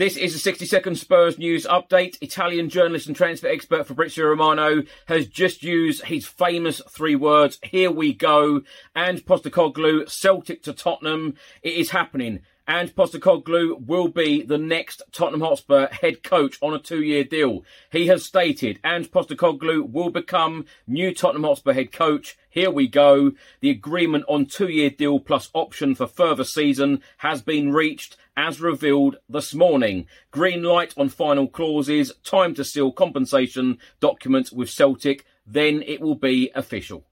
This is a 60 second Spurs news update. Italian journalist and transfer expert Fabrizio Romano has just used his famous three words, here we go, Ange Postecoglou, Celtic to Tottenham. It is happening. Ange Postecoglou will be the next Tottenham Hotspur head coach on a two-year deal. He has stated, Ange Postecoglou will become new Tottenham Hotspur head coach. Here we go. The agreement on two-year deal plus option for further season has been reached as revealed this morning. Green light on final clauses, time to seal compensation documents with Celtic, then it will be official.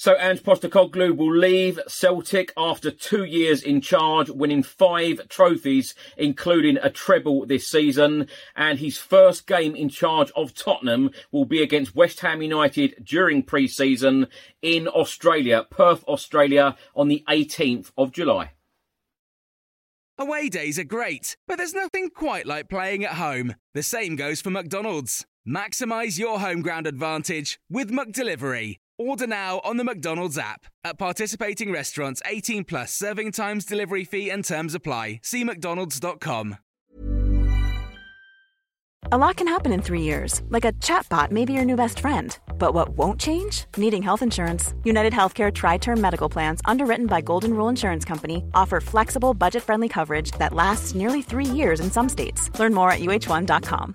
So Ange Postecoglou will leave Celtic after two years in charge, winning five trophies, including a treble this season. And his first game in charge of Tottenham will be against West Ham United during pre-season in Australia, Perth, Australia, on the 18th of July. Away days are great, but there's nothing quite like playing at home. The same goes for McDonald's. Maximize your home ground advantage with McDelivery. Order now on the McDonald's app. At participating restaurants, 18 plus serving times, delivery fee, and terms apply. See McDonald's.com. A lot can happen in three years, like a chatbot may be your new best friend. But what won't change? Needing health insurance. United Healthcare TriTerm Medical Plans, underwritten by Golden Rule Insurance Company, offer flexible, budget friendly coverage that lasts nearly three years in some states. Learn more at uh1.com.